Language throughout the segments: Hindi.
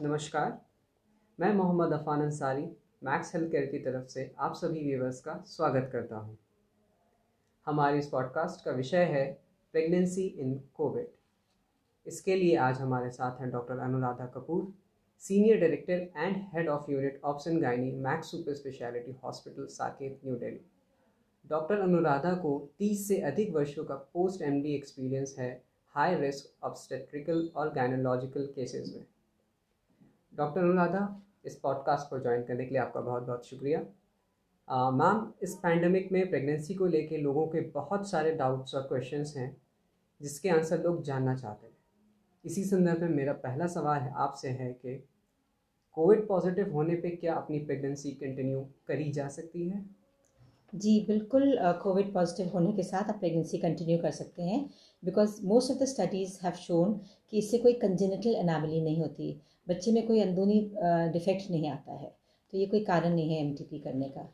नमस्कार। मैं Mohammad Afan Ansari Max health care की तरफ़ से आप सभी व्यूवर्स का स्वागत करता हूँ। हमारे इस पॉडकास्ट का विषय है प्रेगनेंसी इन कोविड। इसके लिए आज हमारे साथ हैं doctor Anuradha Kapoor, senior director and head of unit option gynae Max super speciality hospital, Saket, new Delhi. Doctor Anuradha को 30 से अधिक वर्षों का पोस्ट एमडी एक्सपीरियंस है हाई रिस्क ऑब्स्टेट्रिकल और गायनोलॉजिकल केसेस में। डॉक्टर अनुराधा, इस पॉडकास्ट को ज्वाइन करने के लिए आपका बहुत बहुत शुक्रिया मैम इस पैंडमिक में प्रेगनेंसी को लेके लोगों के बहुत सारे डाउट्स और क्वेश्चंस हैं, जिसके आंसर लोग जानना चाहते हैं। इसी संदर्भ में मेरा पहला सवाल है आपसे है कि कोविड पॉजिटिव होने पे क्या अपनी प्रेगनेंसी कंटिन्यू करी जा सकती है? जी, बिल्कुल कोविड पॉजिटिव होने के साथ आप प्रेगनेंसी कंटिन्यू कर सकते हैं because most of the studies have shown कि इससे कोई कंजेनिटल एनामली नहीं होती। बच्चे में कोई अंदरूनी डिफेक्ट नहीं आता है। तो ये कोई कारण नहीं है एमटीपी करने का।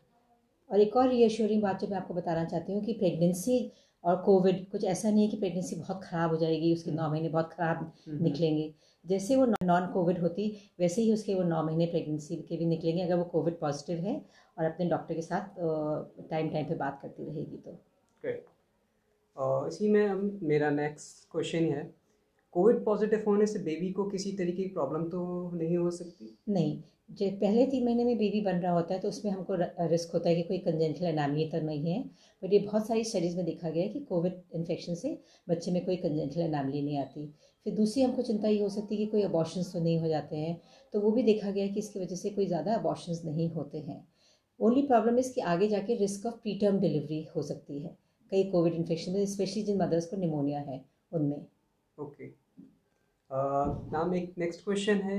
और एक और रीअश्योरिंग बात जो मैं आपको बताना चाहती हूँ कि प्रेगनेंसी और कोविड कुछ ऐसा नहीं है कि प्रेगनेंसी बहुत ख़राब हो जाएगी उसके नौ महीने बहुत ख़राब हम्म, हम्म। निकलेंगे। जैसे वो नॉन कोविड होती वैसे ही उसके वो नौ महीने प्रेगनेंसी के भी निकलेंगे अगर वो कोविड पॉजिटिव है और अपने डॉक्टर के साथ टाइम टाइम पे बात करती रहेगी तो। इसी में मेरा नेक्स्ट क्वेश्चन है। कोविड पॉजिटिव होने से बेबी को किसी तरीके की प्रॉब्लम तो नहीं हो सकती? नहीं, जो पहले तीन महीने में बेबी बन रहा होता है तो उसमें हमको रिस्क होता है कि कोई कंजेंटल एनामी तो नहीं है। बट ये बहुत सारी स्टडीज़ में देखा गया है कि कोविड इन्फेक्शन से बच्चे में कोई कंजेंटल एनामली नहीं आती। फिर दूसरी हमको चिंता ये हो सकती है कि कोई अबॉर्शंस तो नहीं हो जाते हैं तो वो भी देखा गया है कि इसकी वजह से कोई ज़्यादा अबॉर्शंस नहीं होते हैं। ओनली प्रॉब्लम इस कि आगे जाके risk of preterm delivery हो सकती है, कई कोविड इन्फेक्शन में स्पेशली जिन मदर्स को निमोनिया है, उनमें। ओके नाम एक नेक्स्ट क्वेश्चन है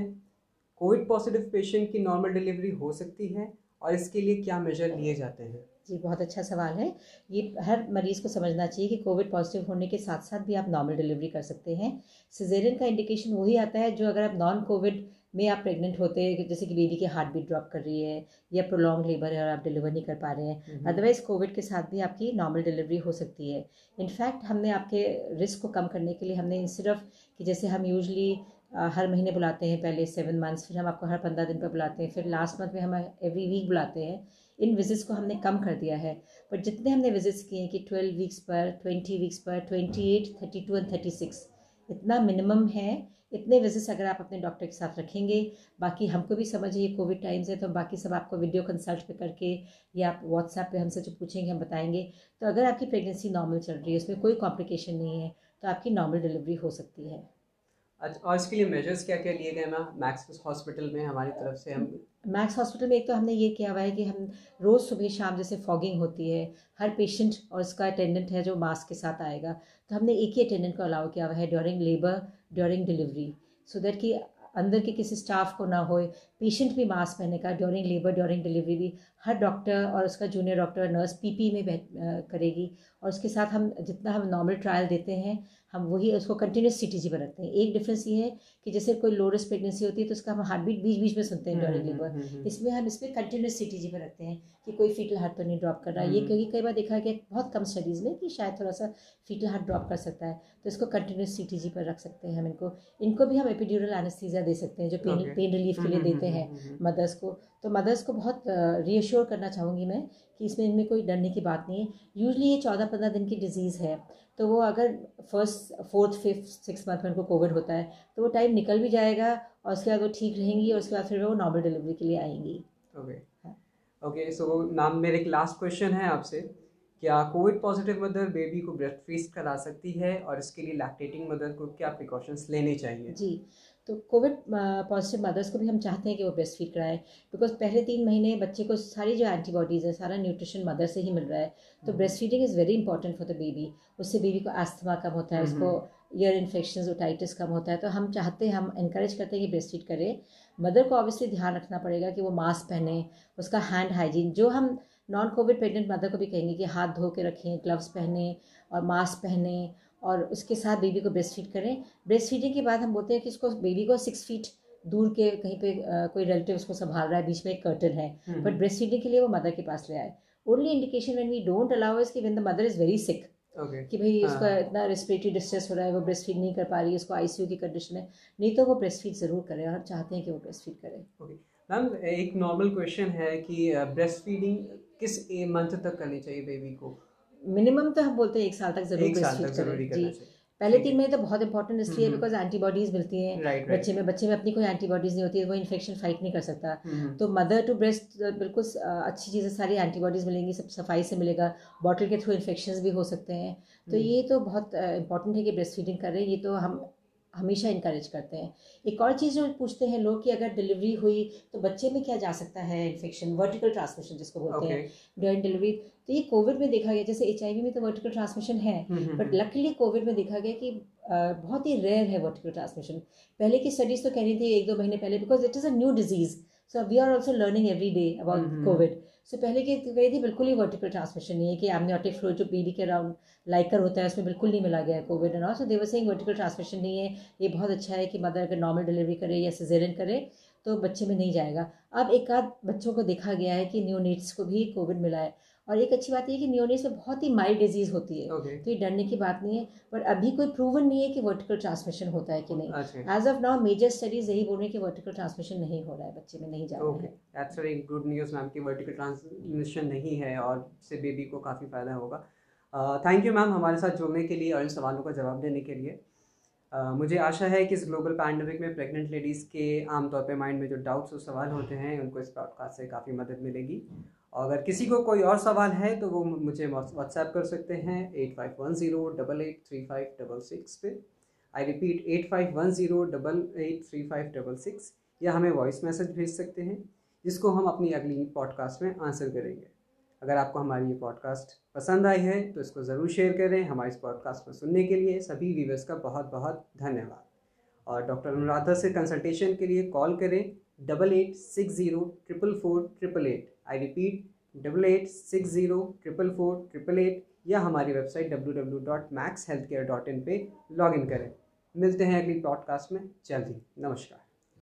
कोविड पॉजिटिव पेशेंट की नॉर्मल डिलीवरी हो सकती है और इसके लिए क्या मेजर लिए जाते हैं? जी बहुत अच्छा सवाल है। ये हर मरीज़ को समझना चाहिए कि कोविड पॉजिटिव होने के साथ साथ भी आप नॉर्मल डिलीवरी कर सकते हैं। सिजेरियन का इंडिकेशन वही आता है जो अगर आप नॉन कोविड में आप प्रेग्नेंट होते हैं जैसे कि बेबी की हार्ट बीट ड्रॉप कर रही है या प्रोलॉन्ग लेबर है और आप डिलीवर नहीं कर पा रहे हैं। अदरवाइज़ हम्म। कोविड के साथ भी आपकी नॉर्मल डिलीवरी हो सकती है। इनफैक्ट हमने आपके रिस्क को कम करने के लिए हमने इंस्टेड ऑफ़ कि जैसे हम यूजली हर महीने बुलाते हैं, पहले सेवन मंथ्स फिर हम आपको हर पंद्रह दिन पर बुलाते हैं, फिर लास्ट मंथ में हम एवरी वीक बुलाते हैं। इन विजिट्स को हमने कम कर दिया है। बट जितने हमने विजिट्स किए हैं कि ट्वेल्व वीक्स पर ट्वेंटी वीक्स पर twenty eight thirty two and thirty six इतना मिनिमम है। इतने विजिट्स अगर आप अपने डॉक्टर के साथ रखेंगे, बाकी हमको भी समझिए कोविड टाइम्स है तो बाकी सब आपको वीडियो कंसल्ट पे करके या आप व्हाट्सएप पे हमसे जो पूछेंगे, हम बताएँगे। तो अगर आपकी प्रेगनेंसी नॉर्मल चल रही है, उसमें कोई कॉम्प्लिकेशन नहीं है तो आपकी नॉर्मल डिलीवरी हो सकती है। अच्छा और इसके लिए मेजर्स क्या क्या लिए गए मैम मैक्स हॉस्पिटल में हमारी तरफ़ से हम मैक्स हॉस्पिटल में एक तो हमने ये किया हुआ है कि हम रोज़ सुबह शाम जैसे फॉगिंग होती है, हर पेशेंट और उसका अटेंडेंट है जो मास्क के साथ आएगा तो हमने एक ही अटेंडेंट को अलाउ किया हुआ है during labour during delivery so that कि अंदर के किसी स्टाफ को ना हो पेशेंट भी मास्क पहने का ड्यूरिंग लेबर ड्यूरिंग डिलीवरी भी हर डॉक्टर और उसका जूनियर डॉक्टर नर्स पीपी में करेगी और उसके साथ हम जितना हम नॉर्मल ट्रायल देते हैं हम वही उसको कंटिन्यूस सी टी जी पर रखते हैं। एक डिफरेंस ये है कि जैसे कोई लो रिस्क प्रेगनेंसी होती है तो उसका हम हार्ट बीट बीच बीच में सुनते हैं ड्यूरिंग हम्म, लेबर हम्म, हम्म, इसमें हम इसमें कंटिन्यूस सी टी जी पर रखते हैं कि कोई फीटल हार्ट तो नहीं ड्रॉप कर रहा। है ये क्योंकि कई बार देखा गया बहुत कम स्टडीज़ में कि शायद थोड़ा सा फीटल हार्ट ड्रॉप कर सकता है तो इसको कंटिन्यूस सी टी जी पर रख सकते हैं हम इनको। इनको भी हम एपिड्यूरल एनेस्थीजिया दे सकते हैं जो पेन पेन रिलीफ के लिए देते हैं मदर्स को। तो मदर्स को बहुत रीअश्योर करना चाहूँगी मैं कि इसमें इनमें कोई डरने की बात नहीं है। यूजली ये चौदह पंद्रह दिन की डिज़ीज़ है। तो वो अगर first fourth fifth six month में उनको कोविड होता है तो वो टाइम निकल भी जाएगा और उसके बाद वो ठीक रहेंगी और उसके बाद फिर वो नॉर्मल डिलीवरी के लिए आएँगी। ओके ओके सो नाम मेरे एक लास्ट क्वेश्चन है आपसे। क्या कोविड पॉजिटिव मदर बेबी को ब्रेस्ट फ़ीड करा सकती है और इसके लिए लैक्टेटिंग मदर को क्या प्रिकॉशंस लेने चाहिए? जी। तो कोविड पॉजिटिव मदर्स को भी हम चाहते हैं कि वो ब्रेस्ट फ़ीड कराएँ बिकॉज़ पहले तीन महीने बच्चे को सारी जो एंटीबॉडीज़ है सारा न्यूट्रिशन मदर से ही मिल रहा है। तो breast feeding is very important for the baby उससे बेबी को आस्थमा कम होता है उसको ईयर इन्फेक्शन ओटाइटिस कम होता है। तो हम चाहते हैं हम इंकरेज करते हैं कि ब्रेस्ट फ़ीड करें। मदर को ऑब्वियसली ध्यान रखना पड़ेगा कि वो मास्क पहने उसका हैंड हाइजीन जो हम नॉन कोविड प्रेगनेंट मदर को भी कहेंगे कि हाथ धो के रखें ग्लव्स पहने और मास्क पहने और उसके साथ बेबी को ब्रेस्ट फ़ीड करें। ब्रेस्ट फीडिंग के बाद हम बोलते हैं कि उसको बेबी को सिक्स फीट दूर के कहीं पे आ, कोई रिलेटिव उसको संभाल रहा है बीच में एक कर्टन है। बट ब्रेस्ट फीडिंग के लिए वो मदर के पास ले आए। Only indication when we don't allow is कि when the mother is very sick कि भाई उसका हाँ। इतना रेस्पिरेटरी डिस्ट्रेस हो रहा है वो ब्रेस्ट फ़ीड नहीं कर पा रही है उसको आईसीयू की कंडीशन है। नहीं तो वो ब्रेस्ट फ़ीड ज़रूर करें और हम चाहते हैं कि वो ब्रेस्ट फ़ीड करे मैम एक नॉर्मल क्वेश्चन है कि ब्रेस्ट फीडिंग किस मंथ तक करनी चाहिए बेबी को? मिनिमम तो हम बोलते हैं एक साल तक ज़रूर एक साल ब्रेस्ट तक ज़रूरी करना चाहिए। पहले। तीन महीने तो बहुत इंपॉर्टेंट इसलिए हम्म, बिकॉज़ एंटीबॉडीज मिलती हैं। राइट बच्चे में बच्चे में अपनी कोई एंटीबॉडीज नहीं होती है वो इन्फेक्शन फाइट नहीं कर सकता। राइट तो मदर टू ब्रेस्ट बिल्कुल अच्छी चीज़ें सारी एंटीबॉडीज़ मिलेंगी सब सफ़ाई से मिलेगा। बॉटल के थ्रू इन्फेक्शन भी हो सकते हैं। तो हम्म। ये तो बहुत इंपॉर्टेंट है कि ब्रेस्ट फीडिंग करें। ये तो हम हमेशा इनकरेज करते हैं। एक और चीज़ जो पूछते हैं लोग कि अगर डिलीवरी हुई तो बच्चे में क्या जा सकता है इन्फेक्शन वर्टिकल ट्रांसमिशन जिसको बोलते ओके हैं ड्यूरिंग डिलीवरी तो ये कोविड में देखा गया जैसे एचआईवी में तो वर्टिकल ट्रांसमिशन है बट लकीली कोविड में देखा गया कि बहुत ही रेयर है वर्टिकल ट्रांसमिशन पहले की स्टडीज़ तो कह रही थी एक दो महीने पहले because it is a new disease so we are also learning every day about. COVID so पहले की गई थी, बिल्कुल ही वर्टिकल ट्रांसमिशन नहीं है कि एमनियोटिक फ्लो जो बेबी के अराउंड लाइकर होता है, उसमें बिल्कुल नहीं मिला गया है कोविड एंड ऑल सो देवर सिंह वर्टिकल ट्रांसमिशन नहीं है. ये बहुत अच्छा है कि मदर अगर नॉर्मल डिलीवरी करे या सिजेरियन करे तो बच्चे में नहीं जाएगा. अब एक आध बच्चों को देखा गया है कि न्यू नीड्स को भी कोविड मिला है. और एक अच्छी बात यह है कि न्यूनेट्स में बहुत ही माइल्ड डिज़ीज़ होती है। ओके तो ये डरने की बात नहीं है पर अभी कोई प्रूवन नहीं है कि वर्टिकल ट्रांसमिशन होता है कि नहीं। As of now major studies यही बोल रही है कि वर्टिकल ट्रांसमिशन नहीं हो रहा है बच्चे में नहीं जा रहा है। That's very good news ma'am कि वर्टिकल ट्रांसमिशन नहीं है और इससे बेबी को काफ़ी फ़ायदा होगा। थैंक यू मैम हमारे साथ जुड़ने के लिए और इन सवालों का जवाब देने के लिए। मुझे आशा है कि इस ग्लोबल पैंडमिक में प्रेग्नेंट लेडीज़ के आमतौर पे माइंड में जो डाउट्स और सवाल होते हैं, उनको इस पॉडकास्ट से काफ़ी मदद मिलेगी। और अगर किसी को कोई और सवाल है तो वो मुझे व्हाट्सएप कर सकते हैं eight five one zero double eight three five double six पे। I repeat eight five one zero double eight three five double six या हमें वॉइस मैसेज भेज सकते हैं, जिसको हम अपनी अगली पॉडकास्ट में आंसर करेंगे। अगर आपको हमारी ये पॉडकास्ट पसंद आई है तो इसको ज़रूर शेयर करें हमारे इस पॉडकास्ट को सुनने के लिए। सभी व्यूवर्स का बहुत बहुत धन्यवाद। और डॉक्टर अनुराधा से कंसल्टेशन के लिए कॉल करें double eight six zero triple four triple eight I repeat double eight six zero triple four triple eight या हमारी website W W dot Max health care dot in पर लॉग इन करें। मिलते हैं अगली पॉडकास्ट में। जल्दी नमस्कार।